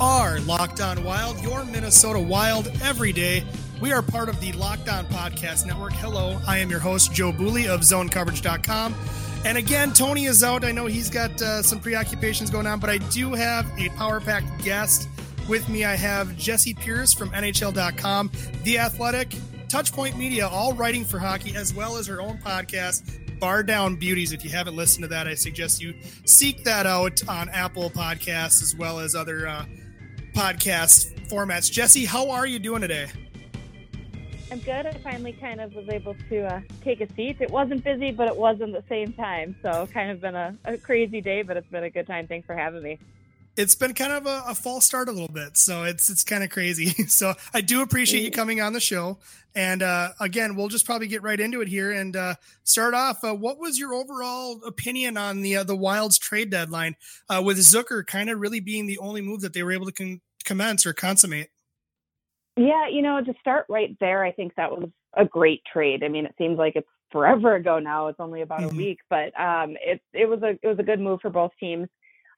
Are Locked On Wild, your Minnesota Wild every day. We are part of the Locked On Podcast Network. Hello, I am your host, Joe Booley of ZoneCoverage.com. And again, Tony is out. I know he's got uh, some preoccupations going on, but I do have a power packed guest with me. I have Jesse Pierce from NHL.com, The Athletic, Touchpoint Media, all writing for hockey, as well as her own podcast, Bar Down Beauties. If you haven't listened to that, I suggest you seek that out on Apple Podcasts as well as other uh, podcast formats. Jesse, how are you doing today? I'm good. I finally kind of was able to uh, take a seat. It wasn't busy, but it was at the same time. So kind of been a, a crazy day, but it's been a good time. Thanks for having me it's been kind of a, a, false start a little bit, so it's it's kind of crazy. So I do appreciate you coming on the show. And uh, again, we'll just probably get right into it here and uh, start off. Uh, what was your overall opinion on the uh, the Wild's trade deadline uh, with Zucker kind of really being the only move that they were able to con- commence or consummate? Yeah, you know, to start right there, I think that was a great trade. I mean, it seems like it's forever ago now. It's only about mm-hmm. a week, but um, it it was a it was a good move for both teams.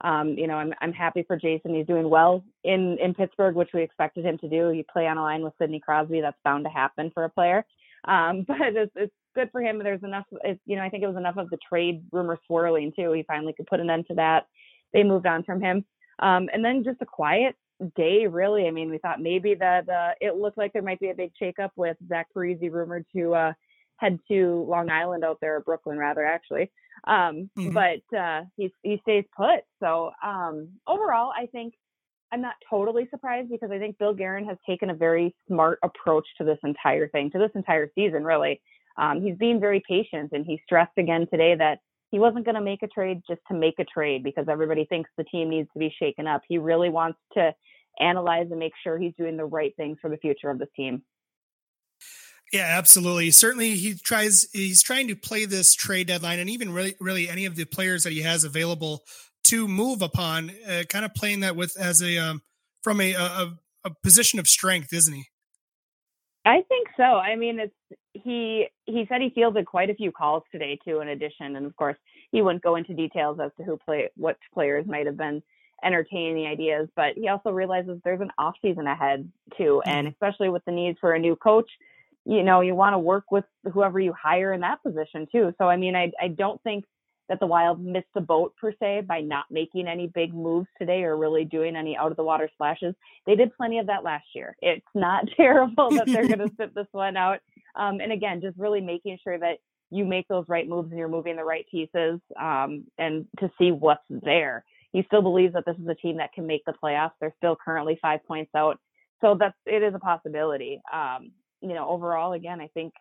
Um, you know, I'm I'm happy for Jason. He's doing well in in Pittsburgh, which we expected him to do. You play on a line with Sidney Crosby. That's bound to happen for a player. Um, but it's, it's good for him. There's enough. It's, you know, I think it was enough of the trade rumor swirling too. He finally could put an end to that. They moved on from him. Um, and then just a quiet day, really. I mean, we thought maybe that uh, it looked like there might be a big shakeup with Zach Parise rumored to uh, head to Long Island out there, Brooklyn rather, actually. Um, mm-hmm. But uh, he he stays put. So um, overall, I think I'm not totally surprised because I think Bill Guerin has taken a very smart approach to this entire thing, to this entire season, really. Um, he's being very patient, and he stressed again today that he wasn't going to make a trade just to make a trade because everybody thinks the team needs to be shaken up. He really wants to analyze and make sure he's doing the right things for the future of the team. Yeah, absolutely. Certainly, he tries. He's trying to play this trade deadline, and even really, really any of the players that he has available to move upon, uh, kind of playing that with as a um, from a, a a position of strength, isn't he? I think so. I mean, it's he he said he fielded quite a few calls today too. In addition, and of course, he wouldn't go into details as to who play what players might have been entertaining the ideas, but he also realizes there's an off season ahead too, and mm-hmm. especially with the needs for a new coach you know, you want to work with whoever you hire in that position too. So, I mean, I, I don't think that the Wild missed the boat per se by not making any big moves today or really doing any out of the water splashes. They did plenty of that last year. It's not terrible that they're going to sit this one out. Um, and again, just really making sure that you make those right moves and you're moving the right pieces um, and to see what's there. He still believes that this is a team that can make the playoffs. They're still currently five points out. So that's it is a possibility. Um, you know, overall, again, I think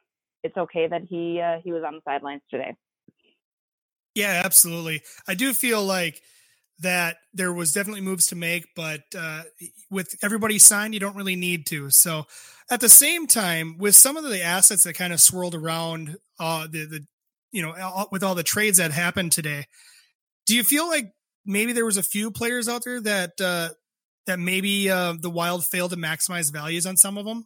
it's okay that he uh, he was on the sidelines today. Yeah, absolutely. I do feel like that there was definitely moves to make, but uh, with everybody signed, you don't really need to. So, at the same time, with some of the assets that kind of swirled around uh, the the you know with all the trades that happened today, do you feel like maybe there was a few players out there that uh, that maybe uh, the Wild failed to maximize values on some of them?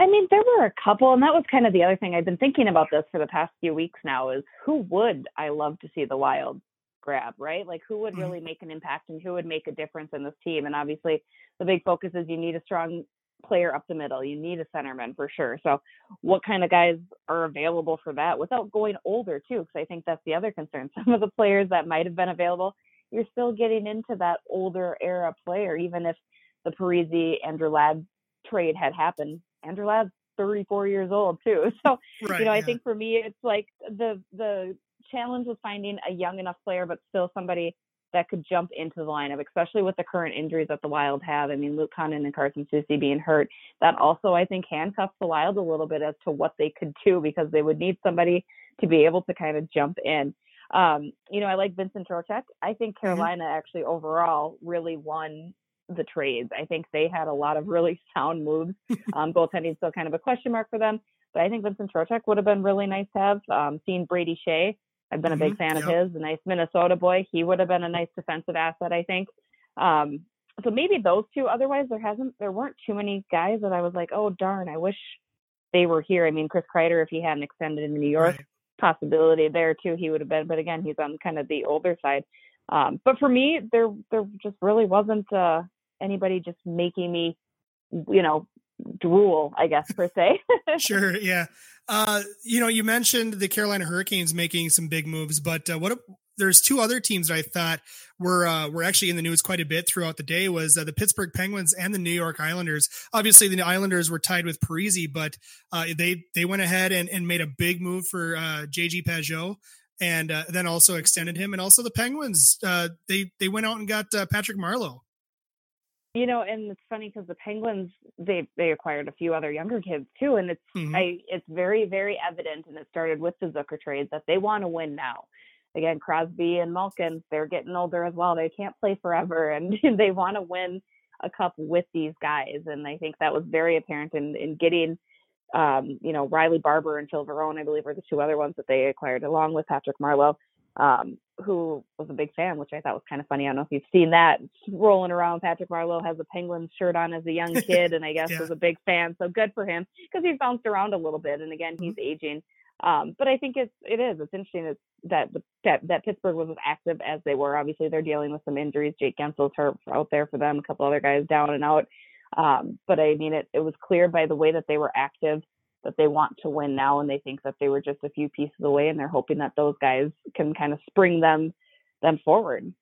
I mean, there were a couple, and that was kind of the other thing. I've been thinking about this for the past few weeks now is who would I love to see the Wild grab, right? Like who would mm-hmm. really make an impact and who would make a difference in this team? And obviously, the big focus is you need a strong player up the middle. You need a centerman for sure. So, what kind of guys are available for that without going older, too? Because I think that's the other concern. Some of the players that might have been available, you're still getting into that older era player, even if the Parise Andrew Ladd trade had happened Andrew Ladd's 34 years old too. So, right, you know, yeah. I think for me, it's like the, the challenge was finding a young enough player, but still somebody that could jump into the lineup, especially with the current injuries that the Wild have. I mean, Luke Kunin and Carson Soucy being hurt, that also I think handcuffs the Wild a little bit as to what they could do because they would need somebody to be able to kind of jump in. Um, you know, I like Vincent Trocheck. I think mm-hmm. Carolina mm-hmm. actually overall really won the trades. I think they had a lot of really sound moves. Um, goaltending still kind of a question mark for them, but I think Vincent Trocheck would have been really nice to have. Um, seen Brady Skjei, I've been mm-hmm. a big fan yep. of his. A nice Minnesota boy. He would have been a nice defensive asset, I think. Um, so maybe those two. Otherwise, there hasn't, there weren't too many guys that I was like, oh darn, I wish they were here. I mean, Chris Kreider, if he hadn't extended in New York, right. possibility there too, he would have been. But again, he's on kind of the older side. Um, but for me, there there just really wasn't uh, anybody just making me, you know, drool, I guess per se. sure, yeah. Uh, you know, you mentioned the Carolina Hurricanes making some big moves, but uh, what there's two other teams that I thought were uh, were actually in the news quite a bit throughout the day was uh, the Pittsburgh Penguins and the New York Islanders. Obviously, the Islanders were tied with Parise, but uh, they they went ahead and, and made a big move for uh, JG Pageau and uh, then also extended him. And also the Penguins, uh, they they went out and got Patrick Marleau. You know, and it's funny because the Penguins they they acquired a few other younger kids too, and it's mm-hmm. I it's very very evident, and it started with the Zucker trade that they want to win now again, Crosby and Malkin, they're getting older as well. They can't play forever and they want to win a cup with these guys. And I think that was very apparent in, in getting, um, you know, Riley Barber and Phil Varone, I believe, were the two other ones that they acquired, along with Patrick Marleau, um, who was a big fan, which I thought was kind of funny. I don't know if you've seen that rolling around. Patrick Marleau has a Penguins shirt on as a young kid, and I guess yeah. was a big fan. So good for him because he's bounced around a little bit. And again, he's mm-hmm. aging. Um, but I think it's it is it's interesting it's, that that that Pittsburgh was as active as they were. Obviously, they're dealing with some injuries. Jake Guentzel's hurt out there for them. A couple other guys down and out. Um, but I mean, it it was clear by the way that they were active that they want to win now, and they think that they were just a few pieces away, and they're hoping that those guys can kind of spring them them forward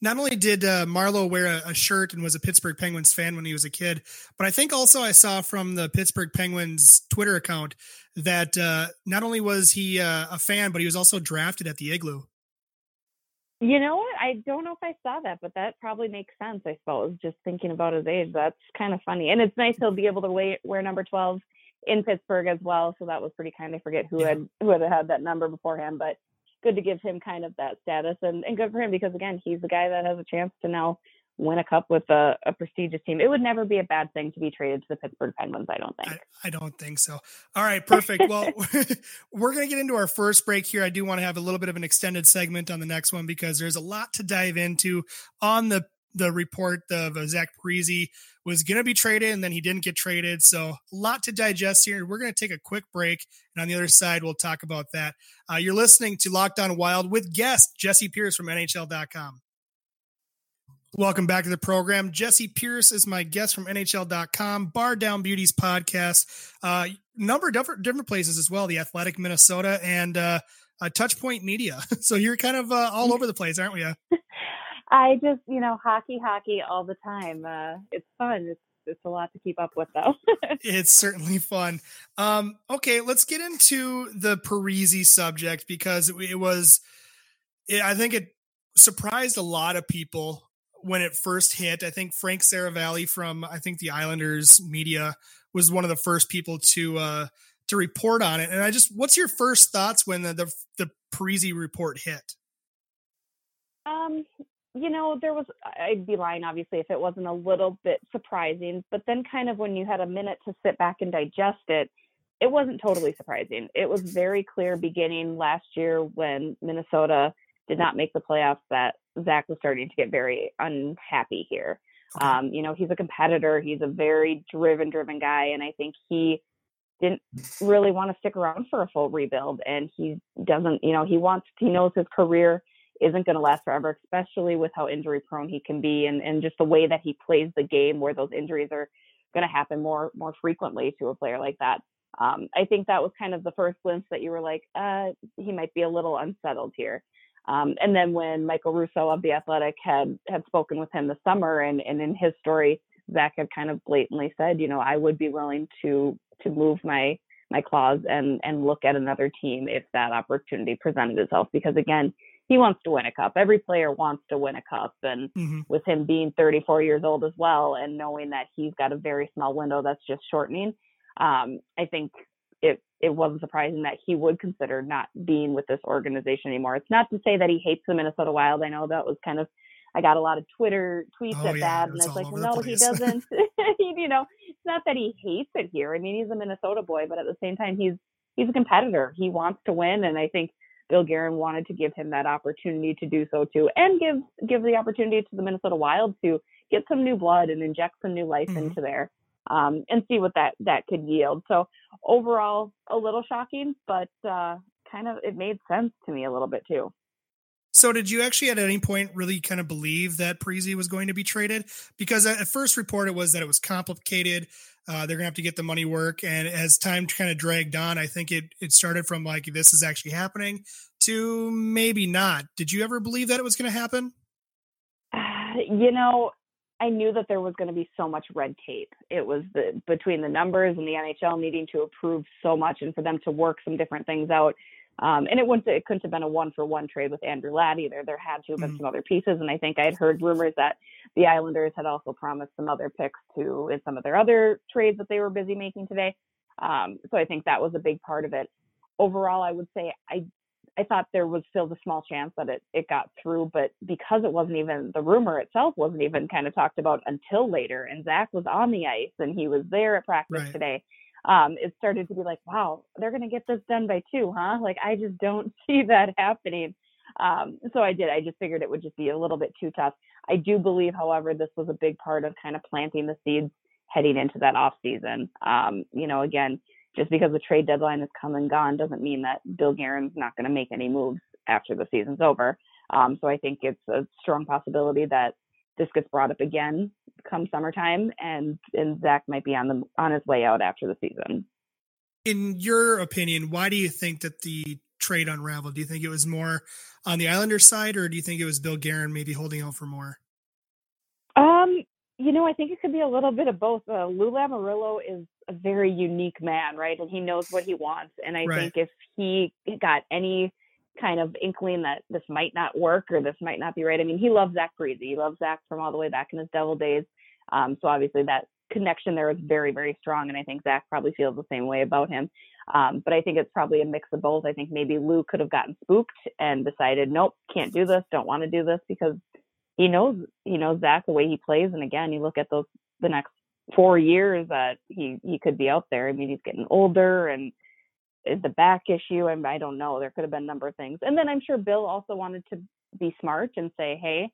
not only did uh, Marleau wear a, a, shirt and was a Pittsburgh Penguins fan when he was a kid, but I think also I saw from the Pittsburgh Penguins Twitter account that uh, not only was he uh, a fan, but he was also drafted at the Igloo. You know what? I don't know if I saw that, but that probably makes sense. I suppose just thinking about his age, that's kind of funny, and it's nice he'll be able to wear, wear number twelve in Pittsburgh as well. So that was pretty kind. I forget who yeah. had who had had that number beforehand, but good to give him kind of that status and, and good for him because again he's the guy that has a chance to now win a cup with a, a, prestigious team. It would never be a bad thing to be traded to the Pittsburgh Penguins, I don't think. I, I don't think so. All right, perfect. well, we're going to get into our first break here. I do want to have a little bit of an extended segment on the next one because there's a lot to dive into on the the report of uh, Zach Parise was going to be traded and then he didn't get traded. So a lot to digest here. We're going to take a quick break. And on the other side, we'll talk about that. Uh, you're listening to Locked On Wild with guest Jesse Pierce from NHL.com. Welcome back to the program. Jesse Pierce is my guest from NHL.com, Bar Down Beauties podcast. Uh, number of different, different places as well, the Athletic Minnesota and uh, uh, Touchpoint Media. so you're kind of uh, all over the place, aren't we? I just, you know, hockey, hockey all the time. Uh, it's fun. It's it's a lot to keep up with, though. it's certainly fun. Um, okay, let's get into the Parise subject because it, it was. It, I think it surprised a lot of people when it first hit. I think Frank Seravalli from I think the Islanders media was one of the first people to uh, to report on it. And I just, what's your first thoughts when the the, the Parise report hit? Um, you know, there was, I'd be lying obviously if it wasn't a little bit surprising, but then kind of when you had a minute to sit back and digest it, it wasn't totally surprising. It was very clear beginning last year when Minnesota did not make the playoffs that Zach was starting to get very unhappy here. Um, you know, he's a competitor, he's a very driven, driven guy, and I think he didn't really want to stick around for a full rebuild and he doesn't you know he wants he knows his career isn't going to last forever, especially with how injury prone he can be and, and just the way that he plays the game where those injuries are going to happen more more frequently to a player like that. Um, I think that was kind of the first glimpse that you were like, uh, he might be a little unsettled here. Um, and then when Michael Russo of the Athletic had had spoken with him this summer, and and in his story, Zach had kind of blatantly said, you know, I would be willing to to move my my clause and and look at another team if that opportunity presented itself. Because again, he wants to win a cup. Every player wants to win a cup. And mm-hmm. with him being 34 years old as well, and knowing that he's got a very small window that's just shortening, um, I think it it wasn't surprising that he would consider not being with this organization anymore. It's not to say that he hates the Minnesota Wild. I know that was kind of I got a lot of Twitter tweets oh, at yeah, that, and I was like, no, he doesn't. you know, it's not that he hates it here. I mean, he's a Minnesota boy, but at the same time, he's he's a competitor. He wants to win, and I think Bill Guerin wanted to give him that opportunity to do so too, and give give the opportunity to the Minnesota Wild to get some new blood and inject some new life mm-hmm. into there, um, and see what that that could yield. So overall, a little shocking, but uh, kind of it made sense to me a little bit too. So, did you actually at any point really kind of believe that Parise was going to be traded? Because at first report it was that it was complicated. Uh, they're to have to get the money work, and as time kind of dragged on, I think it it started from like this is actually happening to maybe not. Did you ever believe that it was to happen? You know, I knew that there was going to be so much red tape. It was the between the numbers and the NHL needing to approve so much, and for them to work some different things out. Um, and it wouldn't it couldn't have been a one for one trade with Andrew Ladd either. There had to have been mm-hmm. some other pieces, and I think I had heard rumors that the Islanders had also promised some other picks to in some of their other trades that they were busy making today. Um, so I think that was a big part of it. Overall, I would say I I thought there was still the small chance that it it got through, but because it wasn't even the rumor itself wasn't even kind of talked about until later, and Zach was on the ice and he was there at practice right. today um, it started to be like, wow, they're going to get this done by two, huh? Like, I just don't see that happening. Um, so I did. I just figured it would just be a little bit too tough. I do believe, however, this was a big part of kind of planting the seeds heading into that off season. Um, you know, again, just because the trade deadline is come and gone doesn't mean that Bill Guerin's not going to make any moves after the season's over. Um, so I think it's a strong possibility that this gets brought up again come summertime, and and Zach might be on the on his way out after the season. In your opinion, why do you think that the trade unraveled? Do you think it was more on the Islanders side, or do you think it was Bill Guerin maybe holding out for more? Um, you know, I think it could be a little bit of both. Uh, Lou Lamoriello is a very unique man, right? And he knows what he wants. And I right. think if he got any kind of inkling that this might not work or this might not be right. I mean, he loves Zach Parise. He loves Zach from all the way back in his Devil days. Um, so obviously that connection there is very, very strong. And I think Zach probably feels the same way about him. Um, but I think it's probably a mix of both. I think maybe Lou could have gotten spooked and decided, nope, can't do this, don't want to do this because he knows he knows Zach the way he plays. And again, you look at those the next four years that he he could be out there. I mean, he's getting older and is the back issue? I, I don't know. There could have been a number of things. And then I'm sure Bill also wanted to be smart and say, hey,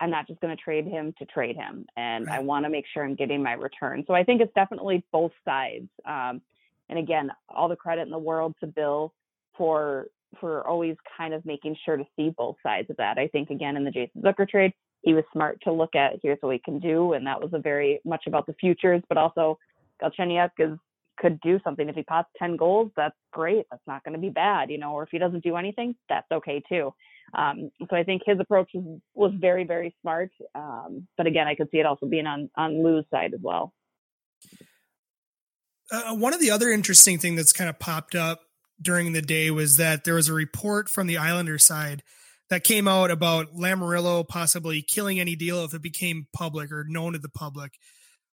I'm not just going to trade him to trade him, and right. I want to make sure I'm getting my return. So I think it's definitely both sides. Um, and again, all the credit in the world to Bill for for always kind of making sure to see both sides of that. I think again in the Jason Zucker trade, he was smart to look at here's what we can do, and that was a very much about the futures, but also Galchenyuk is could do something. If he pots 10 goals, that's great. That's not going to be bad, you know, or if he doesn't do anything, that's okay too. Um, so I think his approach was, was very, very smart. Um, but again, I could see it also being on, on Lou's side as well. Uh, one of the other interesting thing that's kind of popped up during the day was that there was a report from the Islander side that came out about Lamoriello possibly killing any deal if it became public or known to the public.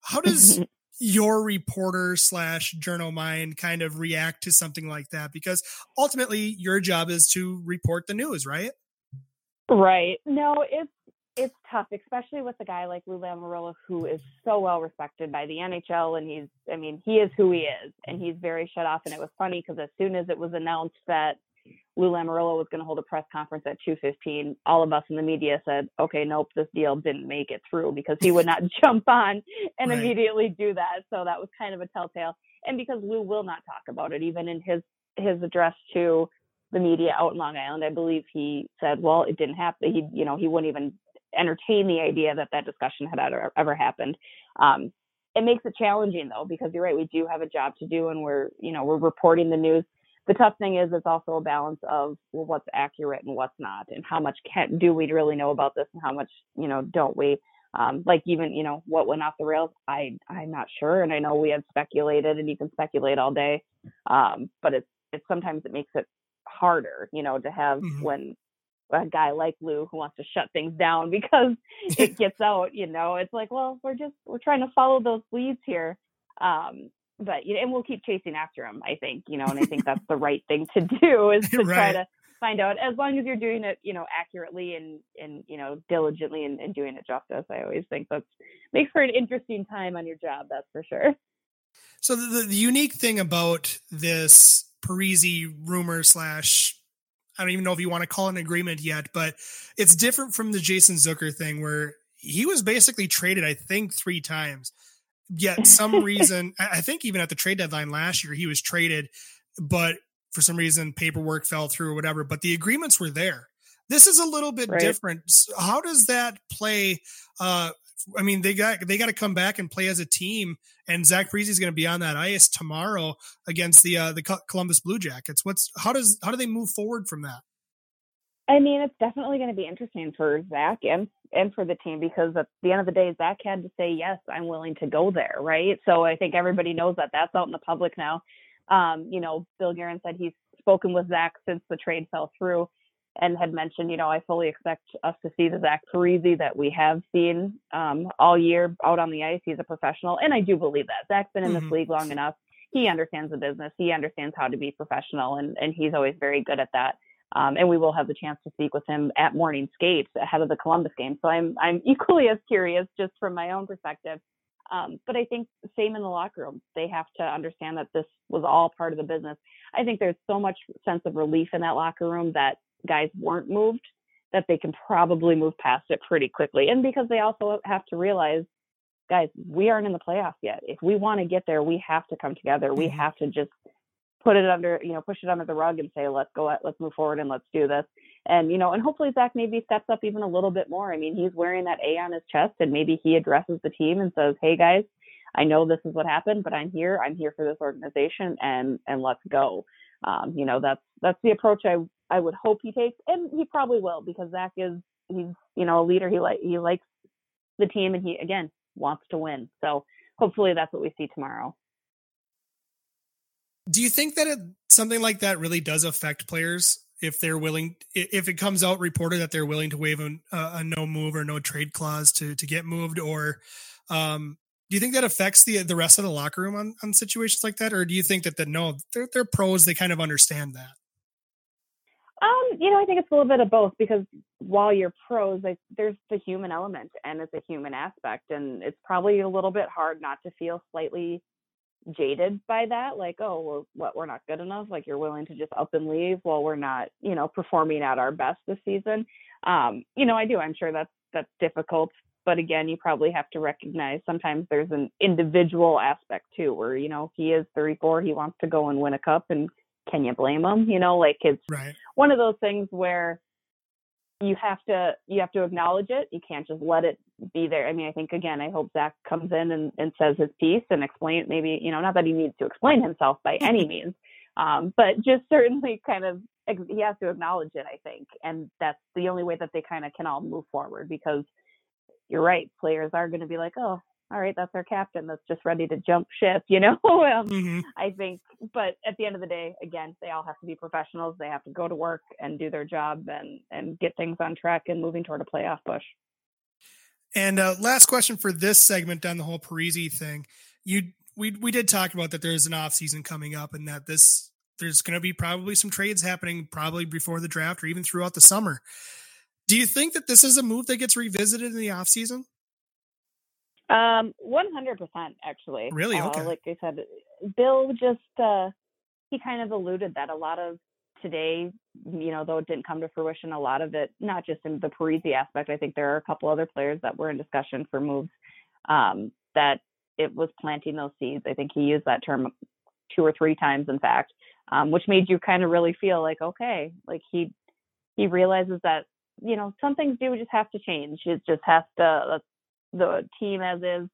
How does your reporter slash journal mind kind of react to something like that? Because ultimately, your job is to report the news, right? Right. No, it's it's tough, especially with a guy like Lou Lamoriello, who is so well respected by the NHL, and he's, I mean, he is who he is, and he's very shut off. And it was funny because as soon as it was announced that Lou Lamoriello was going to hold a press conference at 2:15. All of us in the media said, "Okay, nope, this deal didn't make it through because he would not jump on and right. immediately do that." So that was kind of a telltale. And because Lou will not talk about it, even in his his address to the media out in Long Island, I believe he said, "Well, it didn't happen." He, you know, he wouldn't even entertain the idea that that discussion had ever, ever happened. Um, it makes it challenging though, because you're right, we do have a job to do, and we're, you know, we're reporting the news the tough thing is it's also a balance of well, what's accurate and what's not, and how much can do we really know about this, and how much you know don't we? Um, like even you know what went off the rails, I I'm not sure, and I know we have speculated, and you can speculate all day, um, but it's it's sometimes it makes it harder, you know, to have mm-hmm. when a guy like Lou who wants to shut things down because it gets out, you know, it's like, well, we're just we're trying to follow those leads here. Um, but you know, and we'll keep chasing after him. I think you know, and I think that's the right thing to do is to right. try to find out as long as you're doing it, you know, accurately and and you know diligently and, and doing it justice. I always think that's makes for an interesting time on your job. That's for sure. So the, the unique thing about this Parise rumor slash I don't even know if you want to call it an agreement yet, but it's different from the Jason Zucker thing where he was basically traded, I think, three times yet some reason I think even at the trade deadline last year he was traded, but for some reason paperwork fell through or whatever. But the agreements were there. This is a little bit right. different. How does that play? Uh, I mean, they got they got to come back and play as a team, and Zach Parise is going to be on that ice tomorrow against the uh, the Columbus Blue Jackets. What's how does how do they move forward from that? I mean, it's definitely going to be interesting for Zach and and for the team because at the end of the day, Zach had to say yes, I'm willing to go there, right? So I think everybody knows that that's out in the public now. Um, you know, Bill Guerin said he's spoken with Zach since the trade fell through and had mentioned, you know, I fully expect us to see the Zach Parise that we have seen um, all year out on the ice. He's a professional, and I do believe that. Zach's been in mm-hmm. this league long enough. He understands the business. He understands how to be professional, and, and he's always very good at that. Um, and we will have the chance to speak with him at morning skates ahead of the Columbus game. So I'm I'm equally as curious, just from my own perspective. Um, but I think same in the locker room. They have to understand that this was all part of the business. I think there's so much sense of relief in that locker room that guys weren't moved that they can probably move past it pretty quickly. And because they also have to realize, guys, we aren't in the playoffs yet. If we want to get there, we have to come together. We mm-hmm. have to just put it under, you know, push it under the rug and say, let's go, let's move forward and let's do this. And, you know, and hopefully Zach maybe steps up even a little bit more. I mean, he's wearing that A on his chest and maybe he addresses the team and says, hey guys, I know this is what happened, but I'm here. I'm here for this organization and, and let's go. Um, you know, that's, that's the approach I, I would hope he takes, and he probably will because Zach is, he's, you know, a leader. He like, he likes the team and he, again, wants to win. So hopefully that's what we see tomorrow do you think that it, something like that really does affect players if they're willing if it comes out reported that they're willing to waive a, a no move or no trade clause to to get moved? Or um, do you think that affects the the rest of the locker room on, on situations like that? Or do you think that the no they're, they're pros they kind of understand that? Um, you know, I think it's a little bit of both because while you're pros, like, there's the human element and it's a human aspect, and it's probably a little bit hard not to feel slightly jaded by that like oh well what we're not good enough? Like you're willing to just up and leave while we're not you know performing at our best this season. Um you know i do i'm sure that's that's difficult but again you probably have to recognize sometimes there's an individual aspect too where you know he is 34 he wants to go and win a cup and can you blame him? You know like it's right. one of those things where you have to you have to acknowledge it. You can't just let it be there. I mean, I think again, I hope Zach comes in and, and says his piece and explain maybe, you know, not that he needs to explain himself by any means, um, but just certainly kind of he has to acknowledge it, I think. And that's the only way that they kind of can all move forward because you're right, players are going to be like, oh, all right, that's our captain that's just ready to jump ship, you know? um, mm-hmm. I think, but at the end of the day, again, they all have to be professionals. They have to go to work and do their job and, and get things on track and moving toward a playoff push. And uh, last question for this segment on the whole Parise thing. You, we, we did talk about that there's an off season coming up and that this, there's going to be probably some trades happening probably before the draft or even throughout the summer. Do you think that this is a move that gets revisited in the off season? Um, one hundred percent, actually. Really? Uh, okay. Uh, like I said, Bill just uh, he kind of alluded that a lot of today, you know, though it didn't come to fruition, a lot of it, not just in the Parise aspect. I think there are a couple other players that were in discussion for moves. Um, that it was planting those seeds. I think he used that term two or three times, in fact, um, which made you kind of really feel like, okay, like he he realizes that you know some things do just have to change. It just has to the team as is,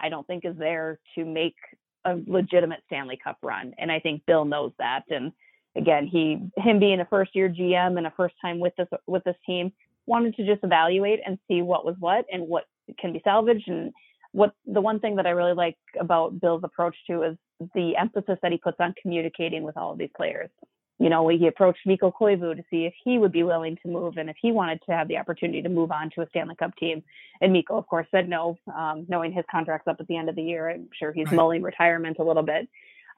I don't think is there to make a legitimate Stanley Cup run. And I think Bill knows that. And again, he him being a first year GM and a first time with this with this team wanted to just evaluate and see what was what and what can be salvaged and what the one thing that I really like about Bill's approach to is the emphasis that he puts on communicating with all of these players you know, he approached Mikko Koivu to see if he would be willing to move and if he wanted to have the opportunity to move on to a Stanley Cup team. And Miko, of course, said no, um, knowing his contract's up at the end of the year. I'm sure he's right. mulling retirement a little bit.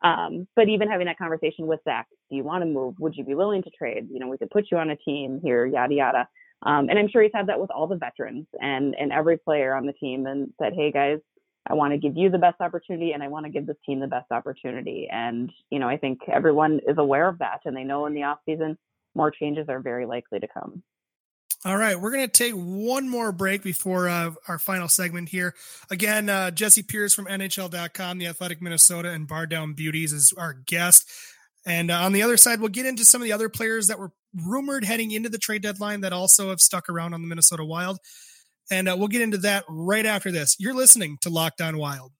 Um, but even having that conversation with Zach, do you want to move? Would you be willing to trade? You know, we could put you on a team here, yada yada. Um, and I'm sure he's had that with all the veterans and and every player on the team, and said, hey guys, I want to give you the best opportunity and I want to give this team the best opportunity. And, you know, I think everyone is aware of that and they know in the off season more changes are very likely to come. All right, we're going to take one more break before uh, our final segment here. Again, uh, Jesse Pierce from NHL.com, The Athletic Minnesota, and Bar Down Beauties is our guest. And uh, on the other side, we'll get into some of the other players that were rumored heading into the trade deadline that also have stuck around on the Minnesota Wild. And uh, we'll get into that right after this. You're listening to Locked On Wild.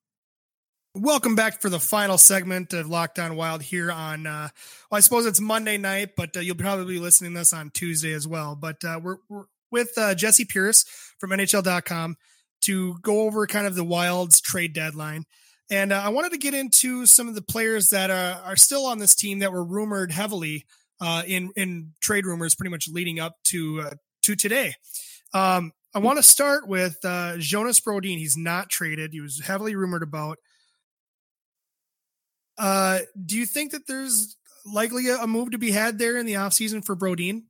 Welcome back for the final segment of Locked On Wild here on, uh, well, I suppose it's Monday night, but uh, you'll probably be listening to this on Tuesday as well. But uh, we're, we're with uh, Jesse Pierce from NHL.com to go over kind of the Wild's trade deadline. And uh, I wanted to get into some of the players that are, are still on this team that were rumored heavily uh, in in trade rumors, pretty much leading up to uh, to today. Um, I want to start with uh, Jonas Brodin. He's not traded. He was heavily rumored about. Uh, do you think that there's likely a, move to be had there in the offseason for Brodin?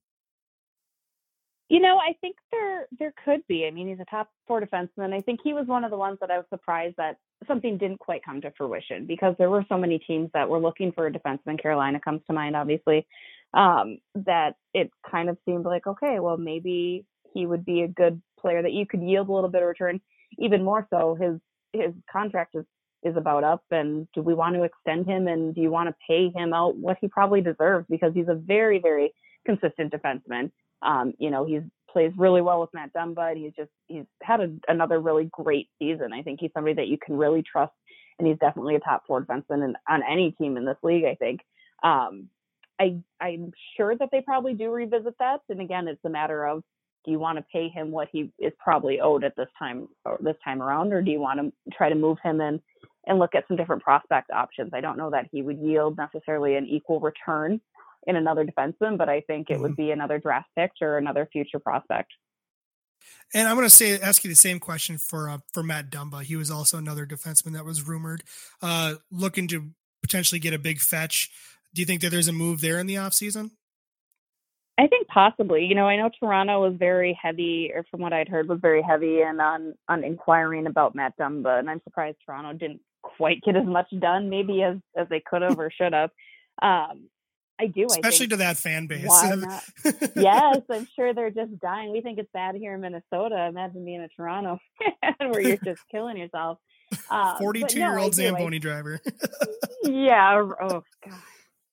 You know, I think there there could be. I mean, he's a top four defenseman. I think he was one of the ones that I was surprised that something didn't quite come to fruition because there were so many teams that were looking for a defenseman. Carolina comes to mind, obviously. Um, that it kind of seemed like, okay, well, maybe he would be a good player that you could yield a little bit of return. Even more so, his his contract is is about up, and do we want to extend him? And do you want to pay him out what he probably deserves? Because he's a very, very consistent defenseman. Um, you know, he's plays really well with Matt Dumba, and he's just he's had a, another really great season. I think he's somebody that you can really trust, and he's definitely a top four defenseman in, on any team in this league. I think. Um, I I'm sure that they probably do revisit that, and again, it's a matter of do you want to pay him what he is probably owed at this time or this time around, or do you want to try to move him in and look at some different prospect options? I don't know that he would yield necessarily an equal return in another defenseman, but I think it mm-hmm. would be another draft pick or another future prospect. And I'm going to say ask you the same question for uh, for Matt Dumba. He was also another defenseman that was rumored uh, looking to potentially get a big fetch. Do you think that there's a move there in the offseason? I think possibly. You know, I know Toronto was very heavy, or from what I'd heard, was very heavy and on on inquiring about Matt Dumba, and I'm surprised Toronto didn't quite get as much done, maybe as as they could have or should have. Um, I do. Especially I to that fan base. yes, I'm sure they're just dying. We think it's bad here in Minnesota. Imagine being a Toronto fan where you're just killing yourself. Um, 42 no, year old Zamboni driver. yeah. Oh, God.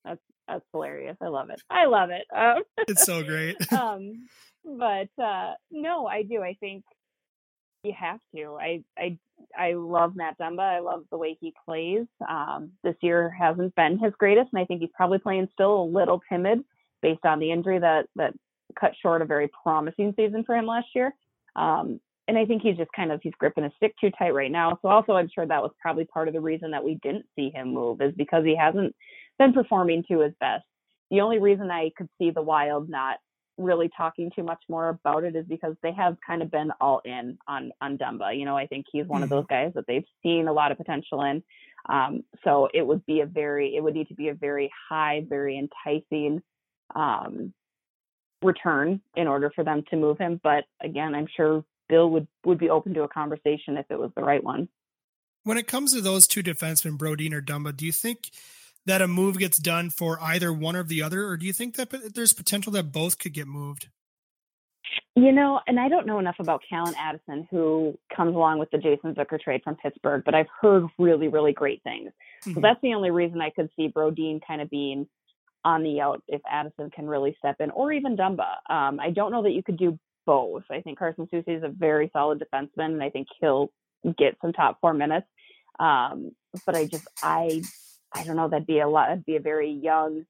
That's, that's hilarious. I love it. I love it. Um, it's so great. um, but uh, no, I do. I think you have to. I I I love Matt Dumba. I love the way he plays. Um, this year hasn't been his greatest, and I think he's probably playing still a little timid based on the injury that that cut short a very promising season for him last year. Um, and I think he's just kind of he's gripping a stick too tight right now. So also I'm sure that was probably part of the reason that we didn't see him move is because he hasn't been performing to his best. The only reason I could see the Wild not really talking too much more about it is because they have kind of been all in on on Dumba. You know, I think he's one mm-hmm. of those guys that they've seen a lot of potential in. Um, so it would be a very, it would need to be a very high, very enticing um, return in order for them to move him. But again, I'm sure Bill would would be open to a conversation if it was the right one. When it comes to those two defensemen, Brodin or Dumba, do you think that a move gets done for either one or the other, or do you think that there's potential that both could get moved? You know, and I don't know enough about Calen Addison, who comes along with the Jason Zucker trade from Pittsburgh, but I've heard really, really great things. Mm-hmm. So that's the only reason I could see Brodin kind of being on the out if Addison can really step in, or even Dumba. Um, I don't know that you could do both. I think Carson Soucy is a very solid defenseman, and I think he'll get some top four minutes. Um, but I just, I I don't know, that'd be a lot, that'd be a very young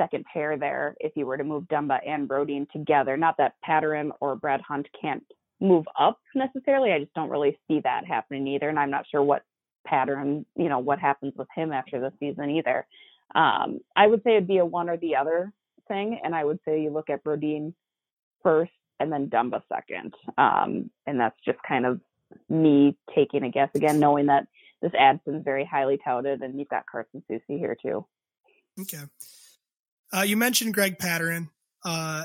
second pair there if you were to move Dumba and Brodin together. Not that Pateryn or Brad Hunt can't move up necessarily. I just don't really see that happening either. And I'm not sure what Pateryn, you know, what happens with him after the season either. Um, I would say it'd be a one or the other thing. And I would say you look at Brodin first and then Dumba second. Um, and that's just kind of me taking a guess again, knowing that this Addison's very highly touted, and you've got Carson Soucy here too. Okay. Uh, you mentioned Greg Pateryn. Uh,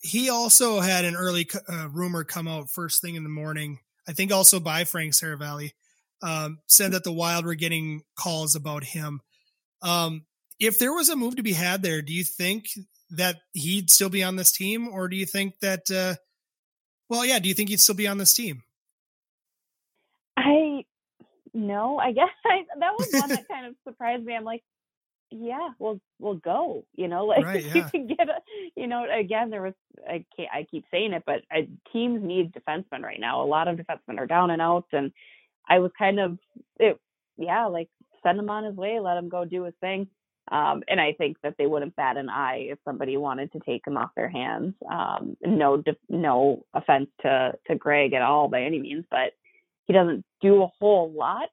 he also had an early uh, rumor come out first thing in the morning. I think also by Frank Seravalli, um, said that the Wild were getting calls about him. Um, if there was a move to be had there, do you think that he'd still be on this team, or do you think that? Uh, well, yeah, do you think he'd still be on this team? I no, I guess I, that was one that kind of surprised me. I'm like, yeah, we'll we'll go. You know, like Right, you can get a, you know, again, there was I can't I keep saying it, but uh, teams need defensemen right now. A lot of defensemen are down and out, and I was kind of it, yeah, like send him on his way, let him go do his thing. Um, and I think that they wouldn't bat an eye if somebody wanted to take him off their hands. Um, no, no offense to to Greg at all by any means, but he doesn't do a whole lot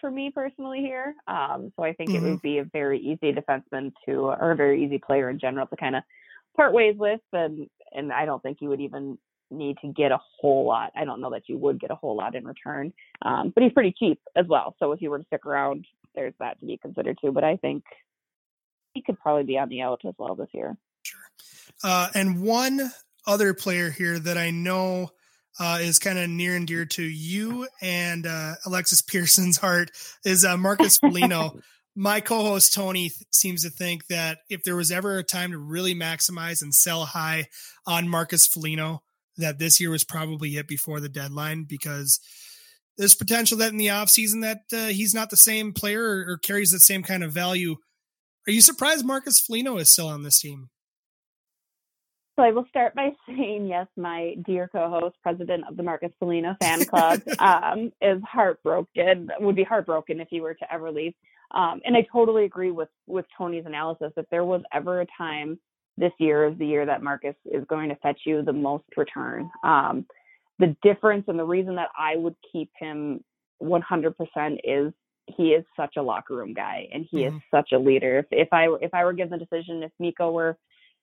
for me personally here. Um, so I think it Mhm. would be a very easy defenseman to, or a very easy player in general to kind of part ways with. And and I don't think you would even need to get a whole lot. I don't know that you would get a whole lot in return. Um, but he's pretty cheap as well. So if you were to stick around, there's that to be considered too. But I think he could probably be on the out as well this year. Uh, and one other player here that I know uh, is kind of near and dear to you and uh, Alexis Pearson's heart is uh, Marcus Foligno. My co-host Tony th- seems to think that if there was ever a time to really maximize and sell high on Marcus Foligno, that this year was probably it before the deadline because there's potential that in the offseason that uh, he's not the same player or, or carries the same kind of value. Are you surprised Marcus Foligno is still on this team? So I will start by saying, yes, my dear co-host, president of the Marcus Foligno fan club, um, is heartbroken. Would be heartbroken if he were to ever leave. Um, and I totally agree with with Tony's analysis. If there was ever a time this year is the year that Marcus is going to fetch you the most return. Um, the difference and the reason that I would keep him 100% is he is such a locker room guy and he is Mhm. such a leader. If, if I if I were given the decision, if Mikko were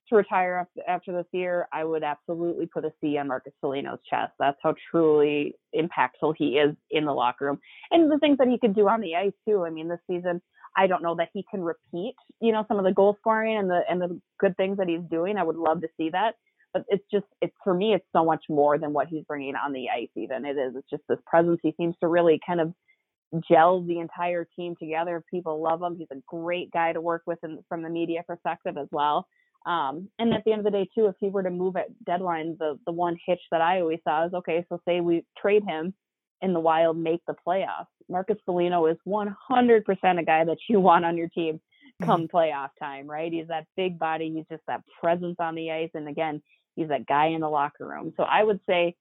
to retire after, after this year, I would absolutely put a C on Marcus Foligno's chest. That's how truly impactful he is in the locker room, and the things that he could do on the ice too. I mean, this season, I don't know that he can repeat, you know, some of the goal scoring and the and the good things that he's doing. I would love to see that, but it's just it's for me, it's so much more than what he's bringing on the ice. Even it is, it's just this presence. He seems to really kind of gel the entire team together. People love him. He's a great guy to work with in, from the media perspective as well. Um, and at the end of the day, too, if he were to move at deadline, the the one hitch that I always saw is okay. So say we trade him, in the Wild make the playoffs. Marcus Foligno is 100% a guy that you want on your team come playoff time, right? He's that big body. He's just that presence on the ice, and again, he's that guy in the locker room. So I would say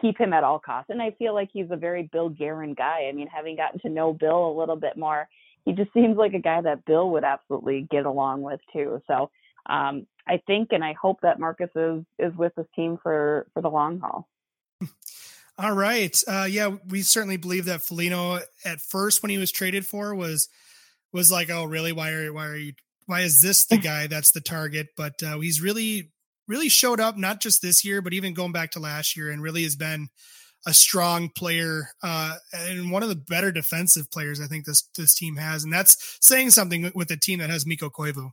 keep him at all costs. And I feel like he's a very Bill Guerin guy. I mean, having gotten to know Bill a little bit more, he just seems like a guy that Bill would absolutely get along with too. So um, I think and I hope that Marcus is is with this team for for the long haul. All right. Uh, yeah, we certainly believe that Foligno at first when he was traded for was was like, oh, really? Why are why are you? Why is this the guy that's the target? But uh, he's really really showed up not just this year, but even going back to last year, and really has been a strong player uh, and one of the better defensive players I think this this team has, and that's saying something with a team that has Mikko Koivu.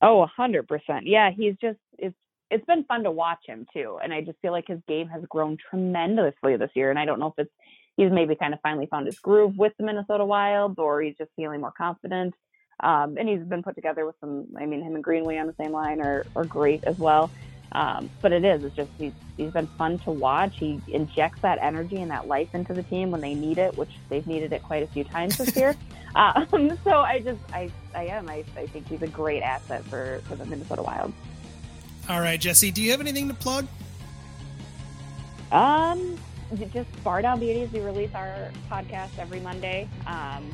Oh, a hundred percent. Yeah, he's just it's it's been fun to watch him too, and I just feel like his game has grown tremendously this year. And I don't know if it's he's maybe kind of finally found his groove with the Minnesota Wild, or he's just feeling more confident. Um, and he's been put together with some. I mean, him and Greenway on the same line are are great as well. Um, but it is. It's just he's he's been fun to watch. He injects that energy and that life into the team when they need it, which they've needed it quite a few times this year. um, so I just I I am I, I think he's a great asset for for the Minnesota Wild. All right, Jesse, do you have anything to plug? Um, just Bar Down Beauties. We release our podcast every Monday. Um,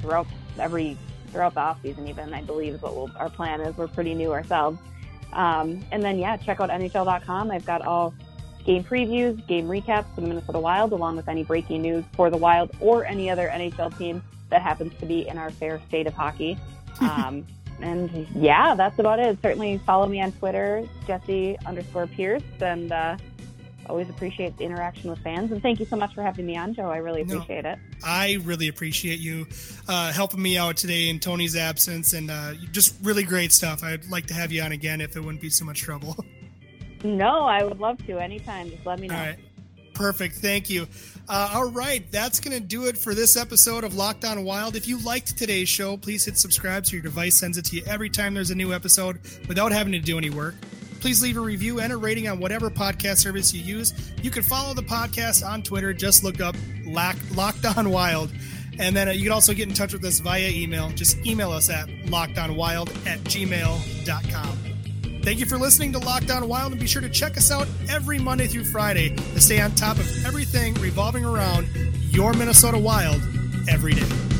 throughout every throughout the off season, even I believe is what we'll, our plan is. We're pretty new ourselves. Um, and then yeah, check out NHL.com. I've got all game previews, game recaps for the Minnesota Wild, along with any breaking news for the Wild or any other NHL team that happens to be in our fair state of hockey. Um, and yeah, that's about it. Certainly follow me on Twitter, Jesse underscore Pierce, and uh, always appreciate the interaction with fans. And thank you so much for having me on, Joe. I really No. appreciate it. I really appreciate you uh, helping me out today in Tony's absence, and uh, just really great stuff. I'd like to have you on again if it wouldn't be so much trouble. No, I would love to anytime. Just let me know. All right, perfect. Thank you. Uh, all right, that's going to do it for this episode of Locked On Wild. If you liked today's show, please hit subscribe so your device sends it to you every time there's a new episode without having to do any work. Please leave a review and a rating on whatever podcast service you use. You can follow the podcast on Twitter. Just look up Lock- Locked On Wild. And then uh, you can also get in touch with us via email. Just email us at lockedonwild at gmail.com. Thank you for listening to Locked On Wild, and be sure to check us out every Monday through Friday to stay on top of everything revolving around your Minnesota Wild every day.